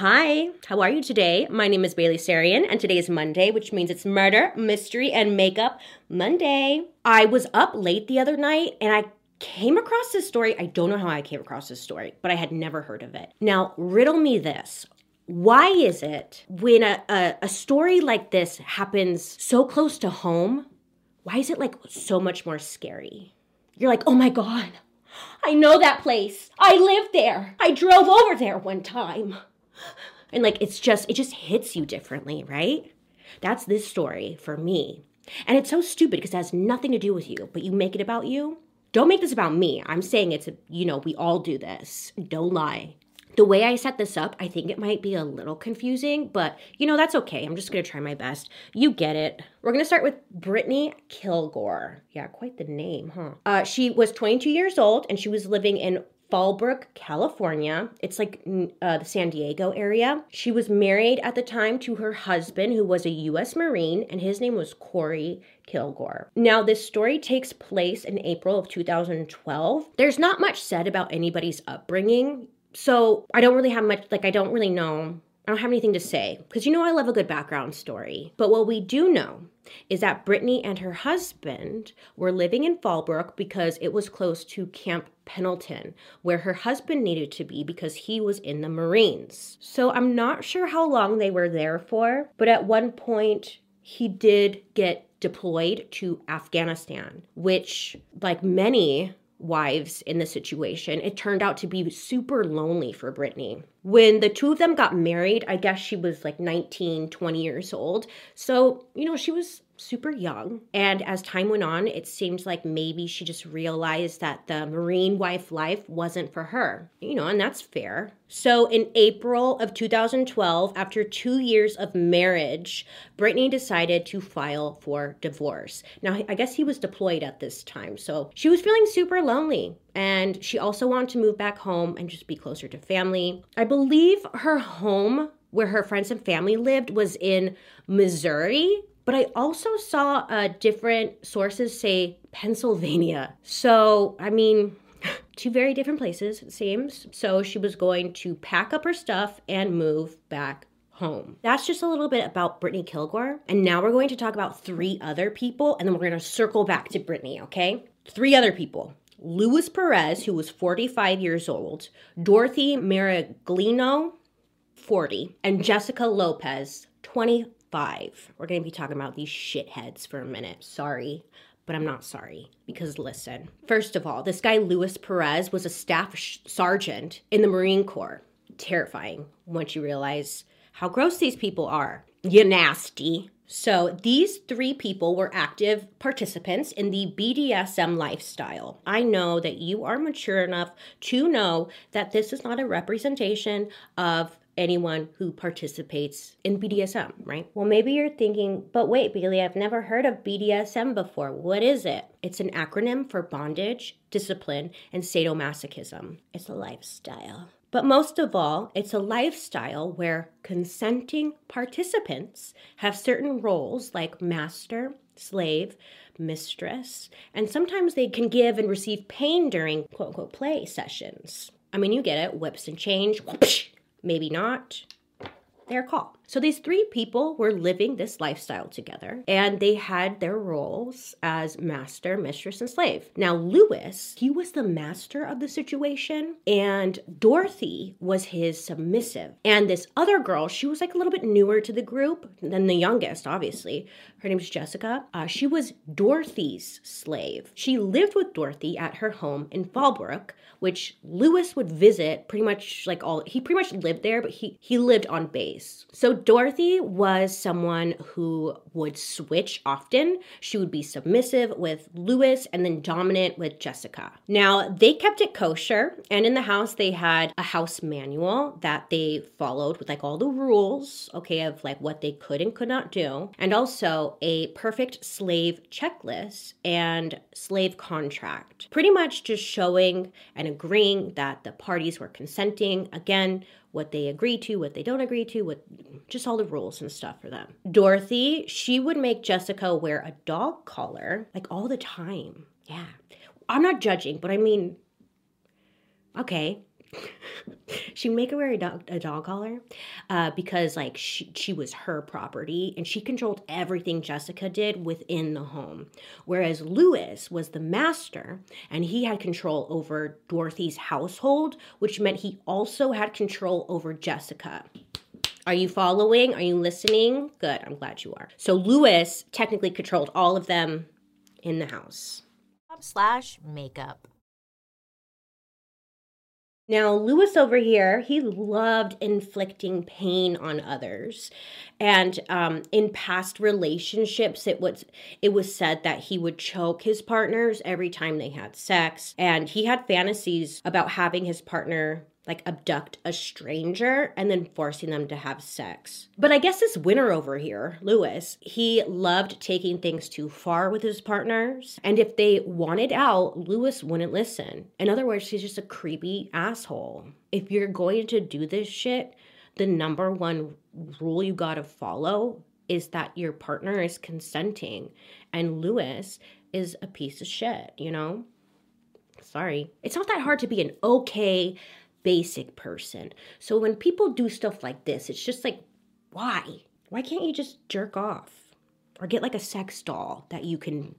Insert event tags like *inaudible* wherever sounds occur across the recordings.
Hi, how are you today? My name is Bailey Sarian, and today is Monday, which means it's Murder, Mystery, and Makeup Monday. I was up late the other night and I came across this story. I don't know how I came across this story, but I had never heard of it. Now, riddle me this. Why is it when a, a, a story like this happens so close to home, why is it like so much more scary? You're like, oh my God, I know that place. I lived there. I drove over there one time. And like it's just it just hits you differently, right? That's this story for me. And it's so stupid because it has nothing to do with you, but you make it about you. Don't make this about me. I'm saying it's, a, you know, we all do this. Don't lie the way I set this up, I think it might be a little confusing, but you know, that's okay. I'm just gonna try my best. You get it. We're gonna start with Brittany Kilgore. Yeah, quite the name, huh? Uh, she was 22 years old and she was living in Fallbrook, California. It's like uh, the San Diego area. She was married at the time to her husband, who was a U.S. Marine, and his name was Corey Kilgore. Now, this story takes place in April of 2012. There's not much said about anybody's upbringing so I don't really have much, like, I don't really know. I don't have anything to say because you know I love a good background story. But what we do know is that Brittany and her husband were living in Fallbrook because it was close to Camp Pendleton, where her husband needed to be because he was in the Marines. So I'm not sure how long they were there for, but at one point he did get deployed to Afghanistan, which, like many wives in the situation, it turned out to be super lonely for Brittany. When the two of them got married, I guess she was like 19, 20 years old. So, you know, she was super young. And as time went on, it seemed like maybe she just realized that the Marine wife life wasn't for her. You know, and that's fair. So in April of 2012, after two years of marriage, Brittany decided to file for divorce. Now, I guess he was deployed at this time. So she was feeling super lonely. And she also wanted to move back home and just be closer to family. I believe her home where her friends and family lived was in Missouri, but I also saw uh, different sources say Pennsylvania. So, I mean, *sighs* two very different places, it seems. So she was going to pack up her stuff and move back home. That's just a little bit about Brittany Kilgore. And now we're going to talk about three other people, and then we're going to circle back to Brittany, okay? Three other people. Luis Perez, who was 45 years old, Dorothy Maraglino, 40, and Jessica Lopez, 20 five. We're going to be talking about these shitheads for a minute. Sorry, but I'm not sorry because listen. First of all, this guy Luis Perez was a staff sh- sergeant in the Marine Corps. Terrifying once you realize how gross these people are. You nasty. So, these three people were active participants in the BDSM lifestyle. I know that you are mature enough to know that this is not a representation of anyone who participates in BDSM, right? Well, maybe you're thinking, but wait, Bailey, I've never heard of BDSM before. What is it? It's an acronym for bondage, discipline, and sadomasochism. It's a lifestyle. But most of all, it's a lifestyle where consenting participants have certain roles like master, slave, mistress, and sometimes they can give and receive pain during quote unquote play sessions. I mean, you get it whips and change, maybe not. Their call. So these three people were living this lifestyle together and they had their roles as master, mistress, and slave. Now, Lewis, he was the master of the situation and Dorothy was his submissive. And this other girl, she was like a little bit newer to the group than the youngest, obviously. Her name's Jessica. Uh, she was Dorothy's slave. She lived with Dorothy at her home in Fallbrook, which Lewis would visit pretty much like all, he pretty much lived there, but he, he lived on base. So Dorothy was someone who would switch often. She would be submissive with Lewis and then dominant with Jessica. Now, they kept it kosher, and in the house, they had a house manual that they followed with like all the rules, okay, of like what they could and could not do, and also a perfect slave checklist and slave contract. Pretty much just showing and agreeing that the parties were consenting. Again, what they agree to, what they don't agree to, what just all the rules and stuff for them. Dorothy, she would make Jessica wear a dog collar like all the time. Yeah. I'm not judging, but I mean, okay. *laughs* she make her wear a dog, a dog collar uh, because like she, she was her property and she controlled everything Jessica did within the home. Whereas Lewis was the master and he had control over Dorothy's household, which meant he also had control over Jessica. Are you following? Are you listening? Good. I'm glad you are. So Lewis technically controlled all of them in the house. Slash makeup. Now, Lewis over here, he loved inflicting pain on others. And um, in past relationships, it was it was said that he would choke his partners every time they had sex. And he had fantasies about having his partner like abduct a stranger and then forcing them to have sex. But I guess this winner over here, Lewis, he loved taking things too far with his partners. And if they wanted out, Lewis wouldn't listen. In other words, he's just a creepy asshole. If you're going to do this shit, the number one rule you gotta follow is that your partner is consenting. And Lewis is a piece of shit, you know? Sorry. It's not that hard to be an okay basic person. So when people do stuff like this, it's just like, why? Why can't you just jerk off? Or get like a sex doll that you can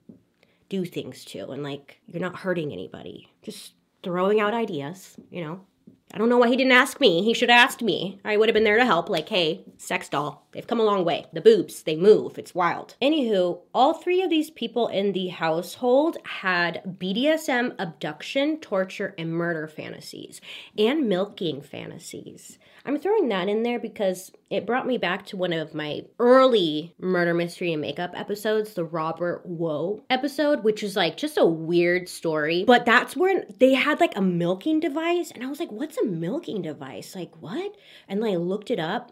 do things to and like you're not hurting anybody. Just throwing out ideas, you know? I don't know why he didn't ask me. He should have asked me. I would have been there to help. Like, hey, sex doll, they've come a long way. The boobs, they move. It's wild. Anywho, all three of these people in the household had BDSM abduction, torture, and murder fantasies, and milking fantasies. I'm throwing that in there because it brought me back to one of my early murder mystery and makeup episodes, the Robert Woe episode, which is like just a weird story. But that's where they had like a milking device, and I was like, what's a milking device? Like, what? And I looked it up.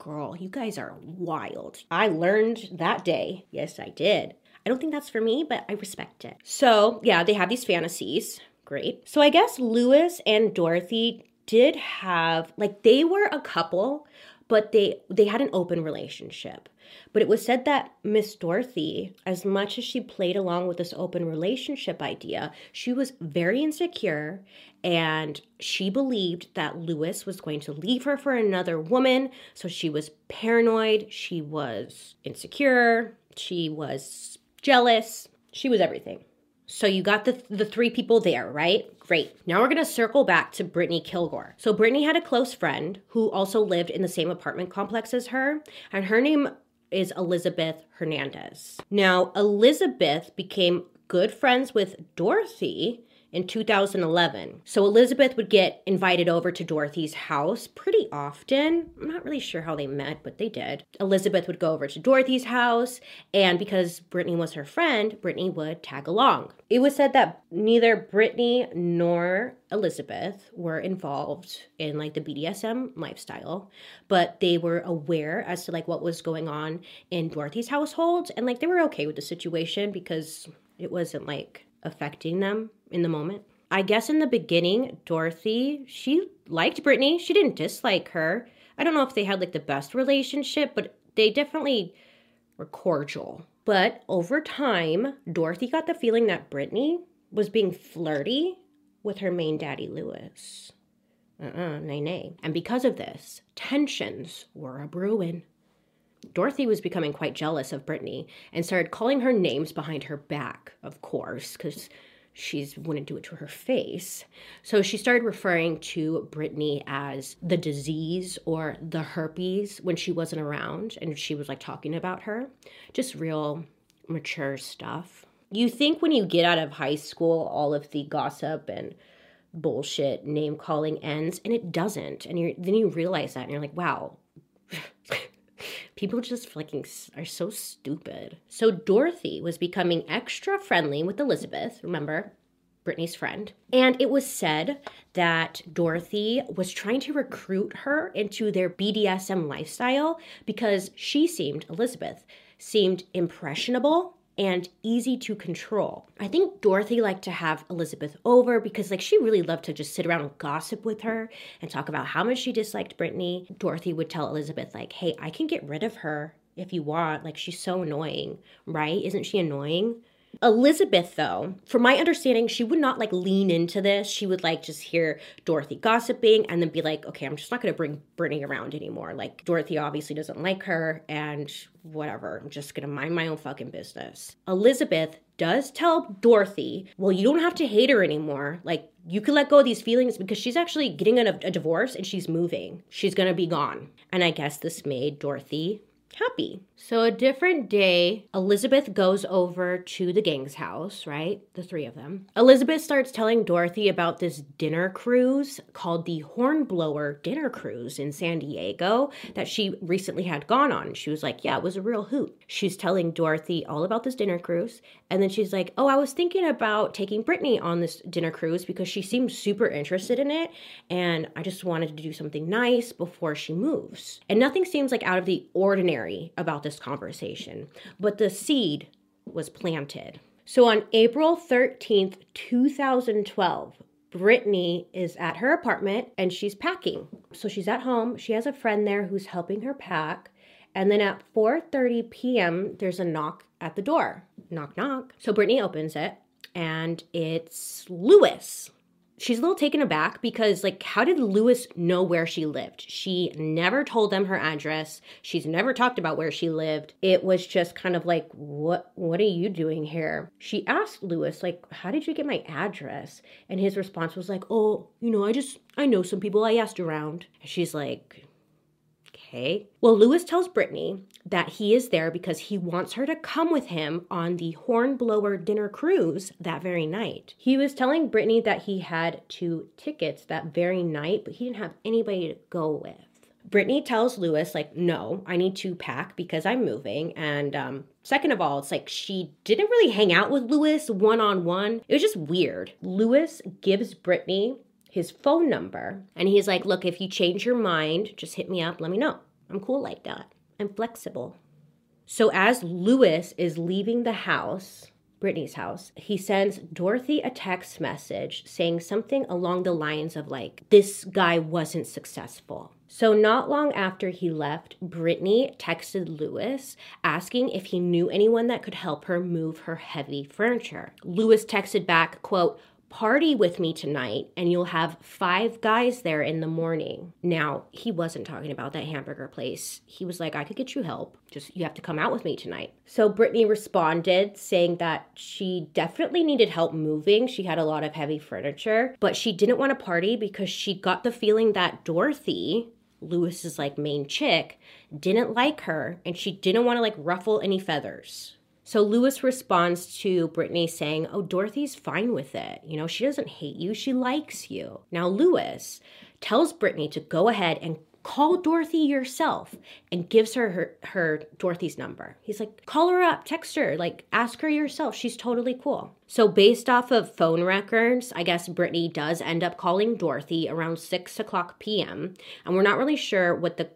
Girl, you guys are wild. I learned that day. Yes, I did. I don't think that's for me, but I respect it. So, yeah, they have these fantasies. Great. So, I guess Lewis and Dorothy did have like they were a couple, but they they had an open relationship. But it was said that Miss Dorothy, as much as she played along with this open relationship idea, she was very insecure and she believed that Lewis was going to leave her for another woman. So she was paranoid, she was insecure, she was jealous, she was everything. So you got the the three people there, right? Great. Now we're gonna circle back to Brittany Kilgore. So Brittany had a close friend who also lived in the same apartment complex as her, and her name is Elizabeth Hernandez. Now Elizabeth became good friends with Dorothy in 2011. So Elizabeth would get invited over to Dorothy's house pretty often. I'm not really sure how they met, but they did. Elizabeth would go over to Dorothy's house, and because Brittany was her friend, Brittany would tag along. It was said that neither Brittany nor Elizabeth were involved in like the BDSM lifestyle, but they were aware as to like what was going on in Dorothy's household and like they were okay with the situation because it wasn't like affecting them in the moment. I guess in the beginning, Dorothy, she liked Brittany. She didn't dislike her. I don't know if they had like the best relationship, but they definitely were cordial. But over time, Dorothy got the feeling that Brittany was being flirty with her main daddy, Lewis. Uh uh-uh, uh, nay, nay. And because of this, tensions were a brewing. Dorothy was becoming quite jealous of Brittany and started calling her names behind her back, of course, because she wouldn't do it to her face. So she started referring to Brittany as the disease or the herpes when she wasn't around and she was like talking about her. Just real mature stuff. You think when you get out of high school, all of the gossip and bullshit name calling ends, and it doesn't. And you then you realize that and you're like, wow. *laughs* People just fucking are so stupid. So Dorothy was becoming extra friendly with Elizabeth, remember? Brittany's friend. And it was said that Dorothy was trying to recruit her into their BDSM lifestyle because she seemed, Elizabeth, seemed impressionable and easy to control. I think Dorothy liked to have Elizabeth over because like she really loved to just sit around and gossip with her and talk about how much she disliked Brittany. Dorothy would tell Elizabeth like, "Hey, I can get rid of her if you want. Like she's so annoying, right? Isn't she annoying?" Elizabeth, though, from my understanding, she would not like lean into this. She would like just hear Dorothy gossiping and then be like, okay, I'm just not going to bring Brittany around anymore. Like, Dorothy obviously doesn't like her and whatever. I'm just going to mind my own fucking business. Elizabeth does tell Dorothy, well, you don't have to hate her anymore. Like, you can let go of these feelings because she's actually getting a, a divorce and she's moving. She's going to be gone. And I guess this made Dorothy happy. So, a different day, Elizabeth goes over to the gang's house, right? The three of them. Elizabeth starts telling Dorothy about this dinner cruise called the Hornblower Dinner Cruise in San Diego that she recently had gone on. She was like, Yeah, it was a real hoot. She's telling Dorothy all about this dinner cruise. And then she's like, Oh, I was thinking about taking Brittany on this dinner cruise because she seems super interested in it. And I just wanted to do something nice before she moves. And nothing seems like out of the ordinary about this conversation, but the seed was planted. So on April 13th, 2012, Brittany is at her apartment and she's packing. So she's at home. She has a friend there who's helping her pack. And then at 4:30 p.m., there's a knock at the door. Knock knock. So Brittany opens it and it's Lewis she's a little taken aback because like how did lewis know where she lived? She never told them her address. She's never talked about where she lived. It was just kind of like what what are you doing here? She asked lewis like how did you get my address? And his response was like oh you know i just i know some people i asked around. She's like okay. Well, Lewis tells Brittany that he is there because he wants her to come with him on the Hornblower dinner cruise that very night. He was telling Brittany that he had two tickets that very night, but he didn't have anybody to go with. Brittany tells Lewis, like, no, I need to pack because I'm moving. And um, second of all, it's like she didn't really hang out with Lewis one on one. It was just weird. Lewis gives Brittany his phone number. And he's like, Look, if you change your mind, just hit me up, let me know. I'm cool like that. I'm flexible. So as Lewis is leaving the house, Brittany's house, he sends Dorothy a text message saying something along the lines of, like, this guy wasn't successful. So, not long after he left, Brittany texted Lewis asking if he knew anyone that could help her move her heavy furniture. Lewis texted back, quote, party with me tonight and you'll have five guys there in the morning. Now, he wasn't talking about that hamburger place. He was like, I could get you help. Just you have to come out with me tonight. So Brittany responded saying that she definitely needed help moving. She had a lot of heavy furniture, but she didn't want to party because she got the feeling that Dorothy, Lewis's like main chick, didn't like her and she didn't want to like ruffle any feathers. So Lewis responds to Brittany saying, Oh, Dorothy's fine with it. You know, she doesn't hate you, she likes you. Now, Lewis tells Brittany to go ahead and call Dorothy yourself and gives her, her her Dorothy's number. He's like, call her up, text her, like ask her yourself. She's totally cool. So based off of phone records, I guess Brittany does end up calling Dorothy around six o'clock p.m. And we're not really sure what the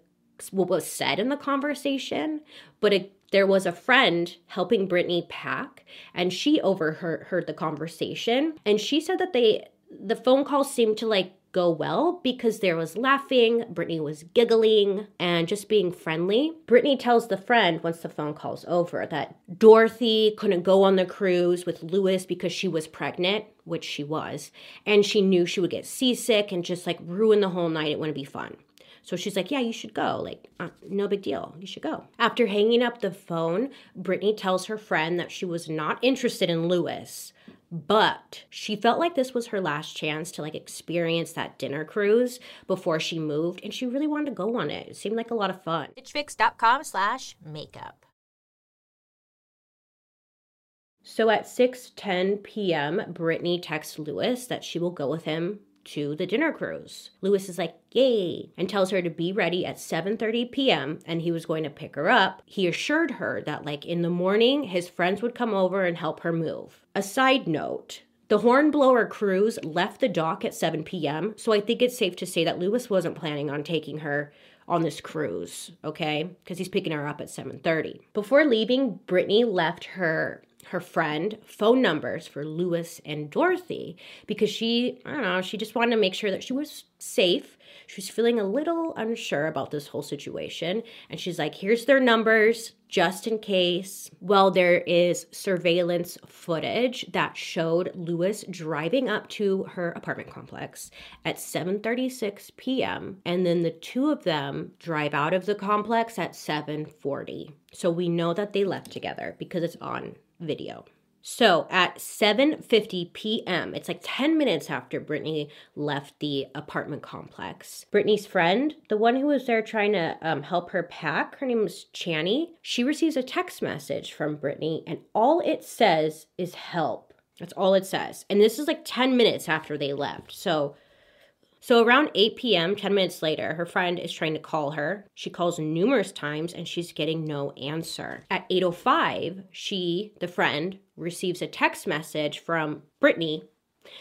what was said in the conversation, but it there was a friend helping Brittany pack, and she overheard heard the conversation. And she said that they the phone call seemed to like go well because there was laughing, Brittany was giggling, and just being friendly. Brittany tells the friend once the phone call's over that Dorothy couldn't go on the cruise with Lewis because she was pregnant, which she was, and she knew she would get seasick and just like ruin the whole night. It wouldn't be fun. So she's like, Yeah, you should go. Like, uh, no big deal. You should go. After hanging up the phone, Brittany tells her friend that she was not interested in Lewis but she felt like this was her last chance to like experience that dinner cruise before she moved and she really wanted to go on it it seemed like a lot of fun stitchfix.com slash makeup so at 6.10 p.m brittany texts lewis that she will go with him to the dinner cruise. Lewis is like, "Yay!" and tells her to be ready at 7:30 p.m. and he was going to pick her up. He assured her that like in the morning his friends would come over and help her move. A side note, the Hornblower cruise left the dock at 7 p.m., so I think it's safe to say that Lewis wasn't planning on taking her on this cruise, okay? Because he's picking her up at 7:30. Before leaving, Brittany left her her friend phone numbers for Lewis and Dorothy because she, I don't know, she just wanted to make sure that she was safe. She was feeling a little unsure about this whole situation. And she's like, here's their numbers just in case. Well, there is surveillance footage that showed Lewis driving up to her apartment complex at 7:36 p.m. and then the two of them drive out of the complex at 7:40. So we know that they left together because it's on video. So at 7:50 p.m., it's like 10 minutes after Brittany left the apartment complex. Brittany's friend, the one who was there trying to um, help her pack, her name was Channy. She receives a text message from Brittany, and all it says is "help." That's all it says, and this is like 10 minutes after they left. So so around 8 p.m., 10 minutes later, her friend is trying to call her. She calls numerous times and she's getting no answer. At 8:05, she, the friend, receives a text message from Brittany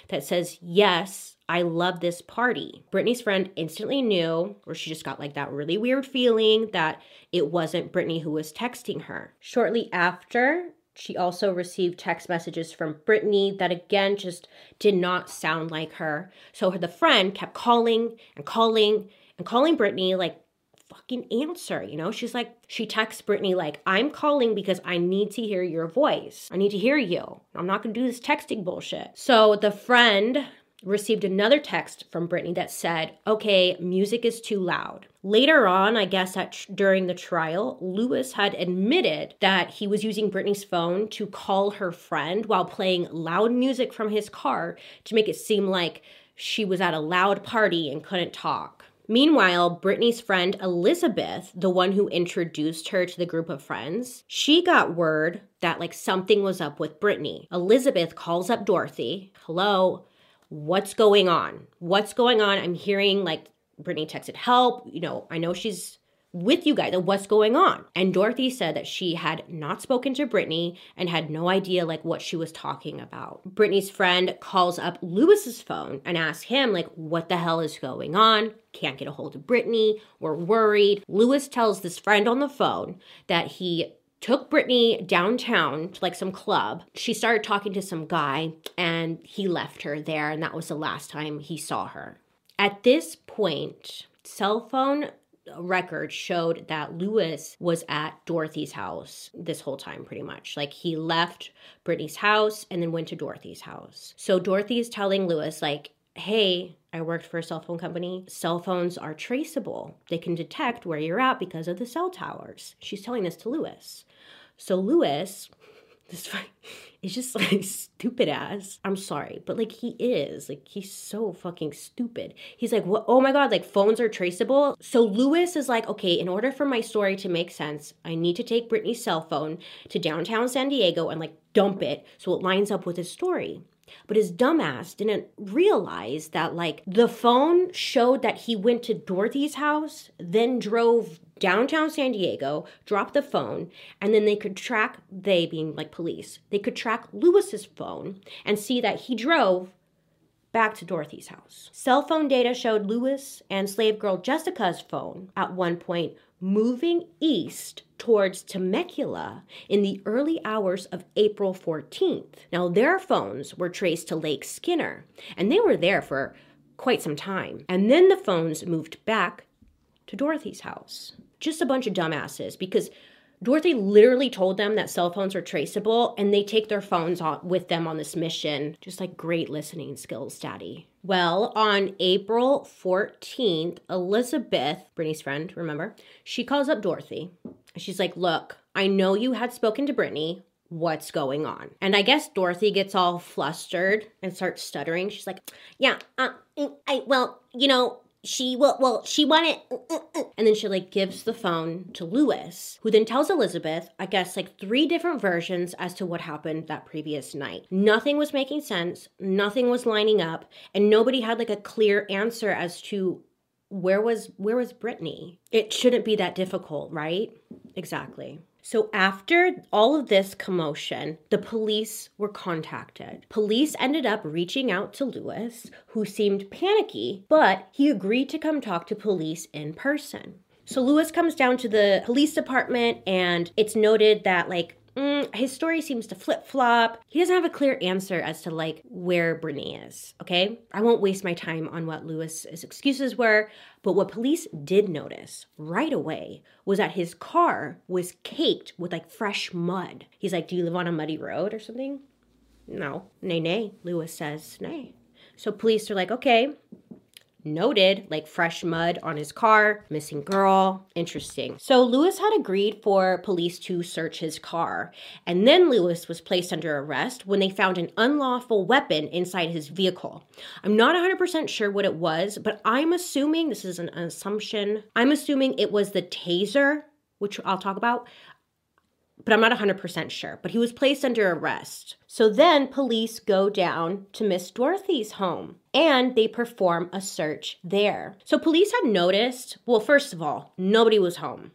that says, "Yes, I love this party." Brittany's friend instantly knew, or she just got like that really weird feeling that it wasn't Brittany who was texting her. Shortly after, she also received text messages from Brittany that again just did not sound like her. So the friend kept calling and calling and calling Brittany like fucking answer, you know? She's like she texts Brittany like I'm calling because I need to hear your voice. I need to hear you. I'm not going to do this texting bullshit. So the friend received another text from Brittany that said, "Okay, music is too loud." Later on, I guess that tr- during the trial, Lewis had admitted that he was using Brittany's phone to call her friend while playing loud music from his car to make it seem like she was at a loud party and couldn't talk. Meanwhile, Brittany's friend Elizabeth, the one who introduced her to the group of friends, she got word that like something was up with Brittany. Elizabeth calls up Dorothy. Hello, what's going on? What's going on? I'm hearing like Brittany texted help. You know, I know she's with you guys. What's going on? And Dorothy said that she had not spoken to Brittany and had no idea like what she was talking about. Brittany's friend calls up Lewis's phone and asks him like what the hell is going on? Can't get a hold of Brittany. We're worried. Lewis tells this friend on the phone that he took Brittany downtown to like some club. She started talking to some guy and he left her there, and that was the last time he saw her. At this point, cell phone record showed that Lewis was at Dorothy's house this whole time, pretty much. Like he left Brittany's house and then went to Dorothy's house. So Dorothy is telling Lewis, like, hey, I worked for a cell phone company. Cell phones are traceable. They can detect where you're at because of the cell towers. She's telling this to Lewis. So Lewis, *laughs* this is *laughs* just *laughs* like stupid ass. I'm sorry, but like he is. Like he's so fucking stupid. He's like, what? Oh my god, like phones are traceable. So Lewis is like, okay, in order for my story to make sense, I need to take Brittany's cell phone to downtown San Diego and like dump it so it lines up with his story. But his dumbass didn't realize that, like, the phone showed that he went to Dorothy's house, then drove downtown San Diego, dropped the phone, and then they could track, they being like police, they could track Lewis's phone and see that he drove back to Dorothy's house. Cell phone data showed Lewis and slave girl Jessica's phone at one point moving east towards Temecula in the early hours of April 14th. Now, their phones were traced to Lake Skinner, and they were there for quite some time. And then the phones moved back to Dorothy's house just a bunch of dumbasses because Dorothy literally told them that cell phones are traceable and they take their phones with them on this mission. Just like great listening skills, Daddy. Well, on April 14th, Elizabeth, Brittany's friend, remember, she calls up Dorothy. She's like, Look, I know you had spoken to Brittany. What's going on? And I guess Dorothy gets all flustered and starts stuttering. She's like, Yeah, uh, I, well, you know, she well well she wanted uh, uh, uh. and then she like gives the phone to lewis who then tells elizabeth i guess like three different versions as to what happened that previous night. Nothing was making sense. Nothing was lining up. And nobody had like a clear answer as to where was where was brittany. It shouldn't be that difficult right? Exactly so, after all of this commotion, the police were contacted. Police ended up reaching out to Lewis, who seemed panicky, but he agreed to come talk to police in person. So, Lewis comes down to the police department, and it's noted that, like, mm, his story seems to flip flop. He doesn't have a clear answer as to like where Brittany is. Okay. I won't waste my time on what Lewis's excuses were, but what police did notice right away was that his car was caked with like fresh mud. He's like, Do you live on a muddy road or something? No. Nay, nay. Lewis says, Nay. So police are like, Okay, noted, like fresh mud on his car, missing girl. Interesting. So Lewis had agreed for police to search his car, and then Lewis was placed under arrest when they found an unlawful weapon inside his vehicle. I'm not 100% sure what it was, but I'm assuming this is an assumption. I'm assuming it was the taser, which I'll talk about but I'm not 100% sure. But he was placed under arrest. So then police go down to Miss Dorothy's home and they perform a search there. So police had noticed, well, first of all, nobody was home.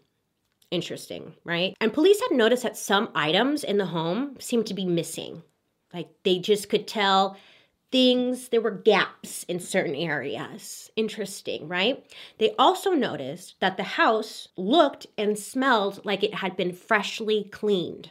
Interesting, right? And police had noticed that some items in the home seemed to be missing. Like they just could tell things, there were gaps in certain areas. Interesting, right? They also noticed that the house looked and smelled like it had been freshly cleaned.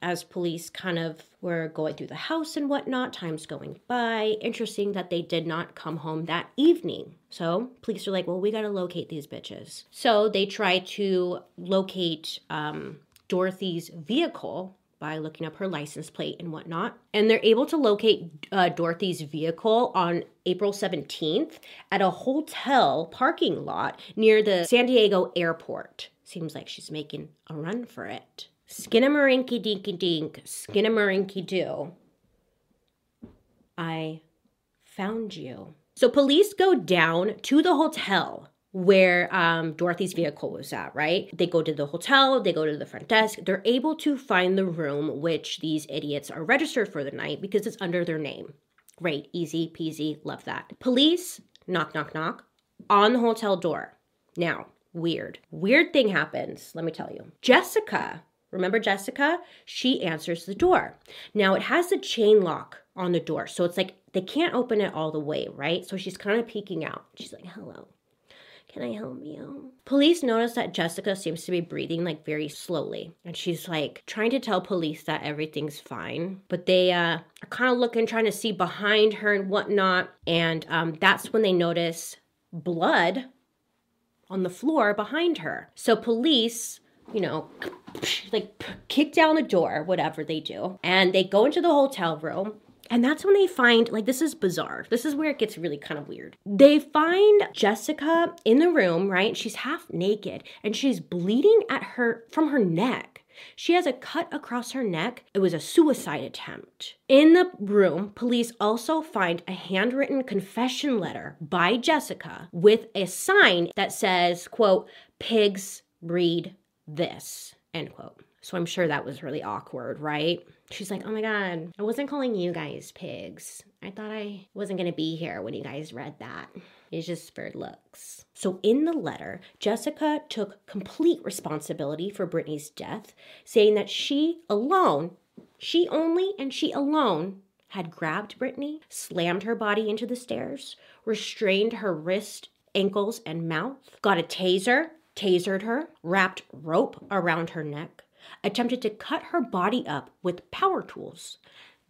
As police kind of were going through the house and whatnot, time's going by. Interesting that they did not come home that evening. So police are like, well, we gotta locate these bitches. So they try to locate um, Dorothy's vehicle by looking up her license plate and whatnot. And they're able to locate uh, Dorothy's vehicle on April 17th at a hotel parking lot near the San Diego airport. Seems like she's making a run for it. Skinamarinky dinky dink, skinamarinky doo. I found you. So police go down to the hotel where um, Dorothy's vehicle was at, right? They go to the hotel, they go to the front desk, they're able to find the room which these idiots are registered for the night because it's under their name. Great, easy peasy, love that. Police, knock, knock, knock, on the hotel door. Now, weird. Weird thing happens, let me tell you. Jessica, remember Jessica? She answers the door. Now, it has a chain lock on the door, so it's like they can't open it all the way, right? So she's kind of peeking out. She's like, hello. Can I help you? Police notice that Jessica seems to be breathing like very slowly. And she's like trying to tell police that everything's fine. But they uh, are kind of looking, trying to see behind her and whatnot. And um, that's when they notice blood on the floor behind her. So police you know, like kick down the door, whatever they do. And they go into the hotel room and that's when they find, like, this is bizarre. This is where it gets really kind of weird. They find Jessica in the room, right? She's half naked and she's bleeding at her from her neck. She has a cut across her neck. It was a suicide attempt. In the room, police also find a handwritten confession letter by Jessica with a sign that says, quote, pigs breed this, end quote. So I'm sure that was really awkward, right? She's like, oh my God, I wasn't calling you guys pigs. I thought I wasn't going to be here when you guys read that. It's just for looks. So, in the letter, Jessica took complete responsibility for Brittany's death, saying that she alone, she only and she alone had grabbed Brittany, slammed her body into the stairs, restrained her wrist, ankles, and mouth, got a taser, tasered her, wrapped rope around her neck, attempted to cut her body up with power tools,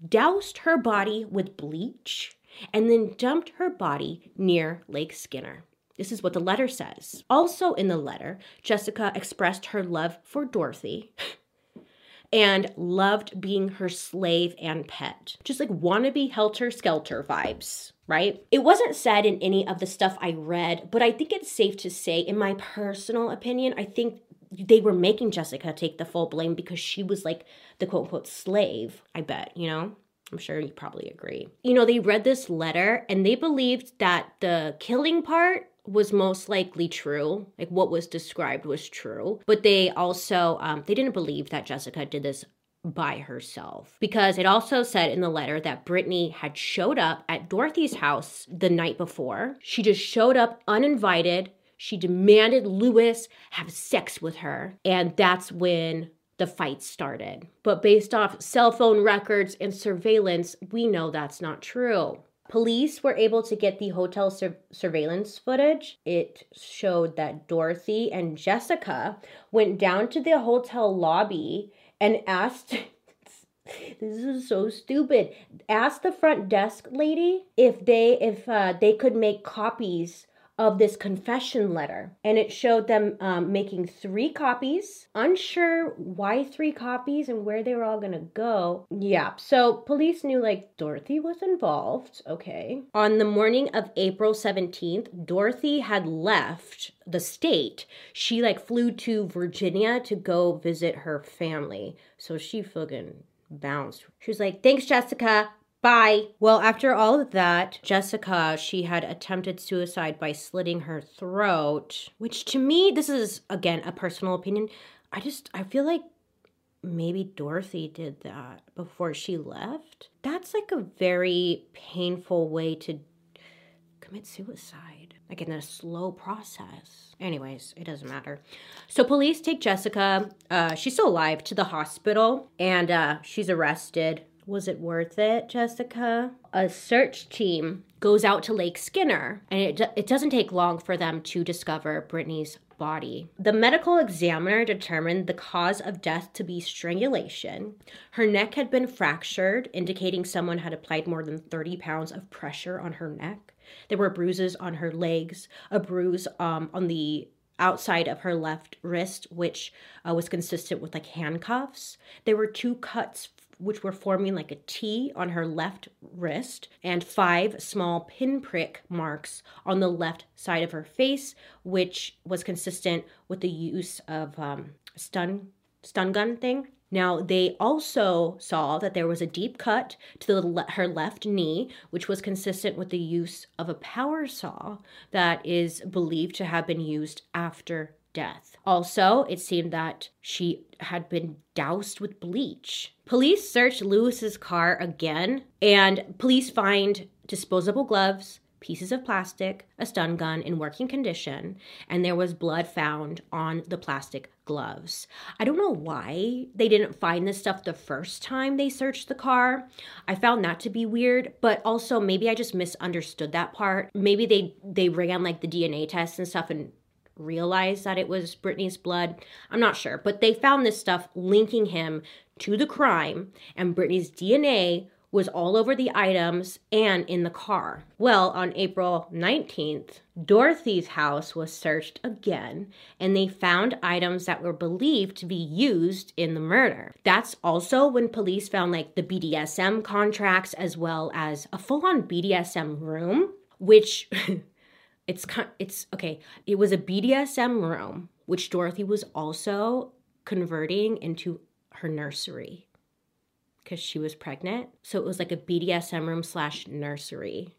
doused her body with bleach, and then dumped her body near Lake Skinner. This is what the letter says. Also, in the letter, Jessica expressed her love for Dorothy *laughs* and loved being her slave and pet. Just like wannabe helter skelter vibes, right? It wasn't said in any of the stuff I read, but I think it's safe to say, in my personal opinion, I think they were making Jessica take the full blame because she was like the quote unquote slave, I bet, you know? I'm sure you probably agree. You know, they read this letter and they believed that the killing part was most likely true like what was described was true but they also um, they didn't believe that jessica did this by herself because it also said in the letter that Brittany had showed up at Dorothy's house the night before. She just showed up uninvited she demanded Lewis have sex with her, and that's when the fight started. But based off cell phone records and surveillance, we know that's not true. Police were able to get the hotel sur- surveillance footage. It showed that Dorothy and Jessica went down to the hotel lobby and asked *laughs* this is so stupid asked the front desk lady if they if uh, they could make copies of this confession letter. And it showed them um, making three copies. Unsure why three copies and where they were all gonna go. Yeah so police knew like dorothy was involved okay. On the morning of april 17th dorothy had left the state. She like flew to virginia to go visit her family. So she fucking bounced. She was like thanks jessica Bye. Well, after all of that, Jessica, she had attempted suicide by slitting her throat, which to me, this is again a personal opinion. I just, I feel like maybe Dorothy did that before she left. That's like a very painful way to commit suicide, like in a slow process. Anyways, it doesn't matter. So police take Jessica, uh, she's still alive, to the hospital and uh, she's arrested. Was it worth it, Jessica? A search team goes out to Lake Skinner, and it, it doesn't take long for them to discover Brittany's body. The medical examiner determined the cause of death to be strangulation. Her neck had been fractured, indicating someone had applied more than 30 pounds of pressure on her neck. There were bruises on her legs, a bruise um, on the outside of her left wrist, which uh, was consistent with like handcuffs. There were two cuts which were forming like a T on her left wrist, and five small pinprick marks on the left side of her face, which was consistent with the use of um, stun stun gun thing. Now, they also saw that there was a deep cut to le- her left knee, which was consistent with the use of a power saw that is believed to have been used after death. Also, it seemed that she had been doused with bleach. Police searched Lewis's car again, and police find disposable gloves, pieces of plastic, a stun gun in working condition, and there was blood found on the plastic gloves. I don't know why they didn't find this stuff the first time they searched the car. I found that to be weird, but also maybe I just misunderstood that part. Maybe they they ran like the DNA tests and stuff and realized that it was Brittany's blood. I'm not sure, but they found this stuff linking him to the crime, and Brittany's DNA was all over the items and in the car. Well, on April 19th, Dorothy's house was searched again, and they found items that were believed to be used in the murder. That's also when police found like the BDSM contracts as well as a full on BDSM room, which *laughs* it's kind. it's okay. It was a BDSM room which Dorothy was also converting into her nursery because she was pregnant. So it was like a BDSM room slash nursery.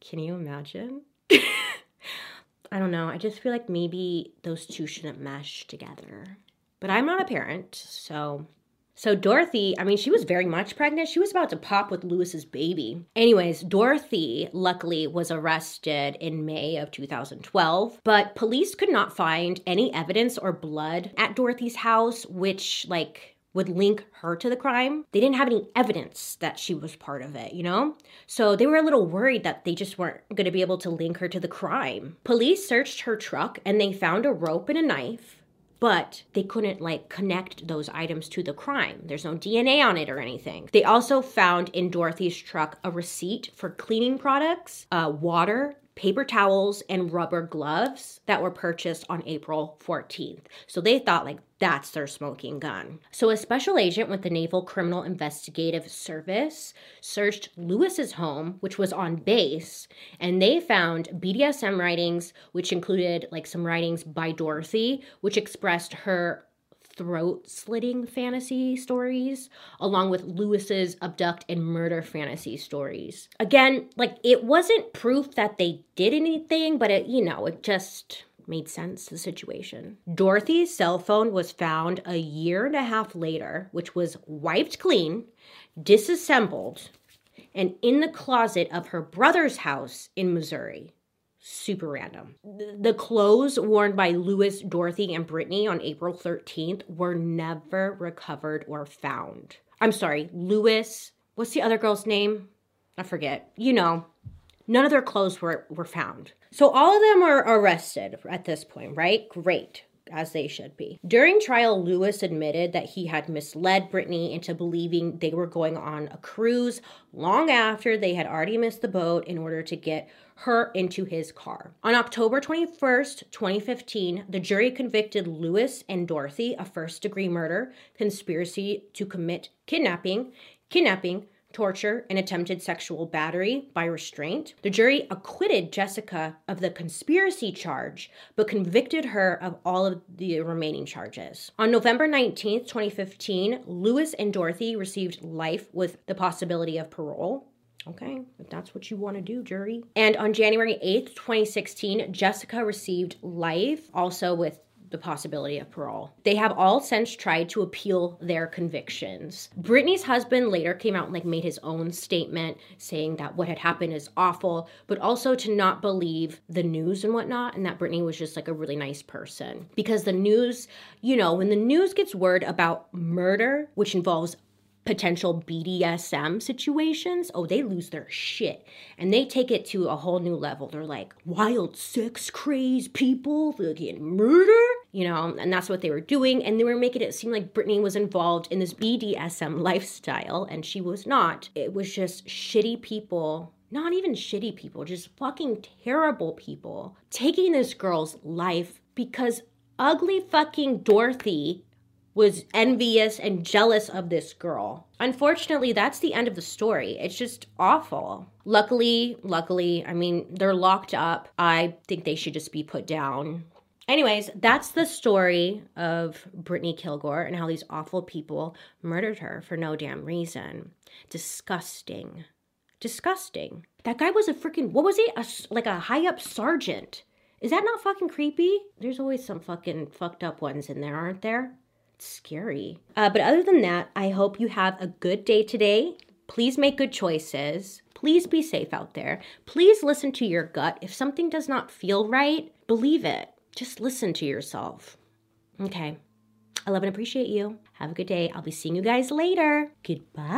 Can you imagine? *laughs* I don't know. I just feel like maybe those two shouldn't mesh together. But I'm not a parent, so so Dorothy, I mean, she was very much pregnant. She was about to pop with Lewis's baby. Anyways, Dorothy luckily was arrested in May of 2012, but police could not find any evidence or blood at Dorothy's house, which like would link her to the crime. They didn't have any evidence that she was part of it, you know? So they were a little worried that they just weren't to be able to link her to the crime. Police searched her truck and they found a rope and a knife but they couldn't like connect those items to the crime. There's no DNA on it or anything. They also found in Dorothy's truck a receipt for cleaning products, uh, water, paper towels and rubber gloves that were purchased on April 14th. So they thought like that's their smoking gun. So a special agent with the Naval Criminal Investigative Service searched Lewis's home, which was on base, and they found BDSM writings which included like some writings by Dorothy which expressed her throat slitting fantasy stories, along with Lewis's abduct and murder fantasy stories. Again, like it wasn't proof that they did anything, but it, you know, it just made sense the situation. Dorothy's cell phone was found a year and a half later, which was wiped clean, disassembled, and in the closet of her brother's house in Missouri super random. The clothes worn by Lewis, Dorothy, and Brittany on April 13th were never recovered or found. I'm sorry, Lewis, what's the other girl's name? I forget. You know, none of their clothes were, were found. So all of them are arrested at this point, right? Great. As they should be. During trial, Lewis admitted that he had misled Brittany into believing they were going on a cruise long after they had already missed the boat in order to get her into his car. On October 21st, 2015, the jury convicted Lewis and Dorothy of first degree murder, conspiracy to commit kidnapping, kidnapping, torture, and attempted sexual battery by restraint. The jury acquitted Jessica of the conspiracy charge, but convicted her of all of the remaining charges. On November 19th, 2015, Lewis and Dorothy received life with the possibility of parole. Okay, if that's what you want to do, jury. And on January 8th, 2016, Jessica received life, also with the possibility of parole. They have all since tried to appeal their convictions. Brittany's husband later came out and like made his own statement saying that what had happened is awful, but also to not believe the news and whatnot, and that Brittany was just like a really nice person. Because the news, you know, when the news gets word about murder, which involves potential BDSM situations, oh, they lose their shit. And they take it to a whole new level. They're like, wild sex craze people, fucking murder, you know, and that's what they were doing. And they were making it seem like Brittany was involved in this BDSM lifestyle, and she was not. It was just shitty people. Not even shitty people, just fucking terrible people taking this girl's life because ugly fucking Dorothy was envious and jealous of this girl. Unfortunately, that's the end of the story. It's just awful. Luckily, luckily, I mean, they're locked up. I think they should just be put down. Anyways, that's the story of Brittany Kilgore and how these awful people murdered her for no damn reason. Disgusting. Disgusting. That guy was a freaking, what was he? A, like a high up sergeant. Is that not fucking creepy? There's always some fucking fucked up ones in there, aren't there? scary. Uh, but other than that, I hope you have a good day today. Please make good choices. Please be safe out there. Please listen to your gut. If something does not feel right, believe it. Just listen to yourself. Okay. I love and appreciate you. Have a good day. I'll be seeing you guys later. Goodbye.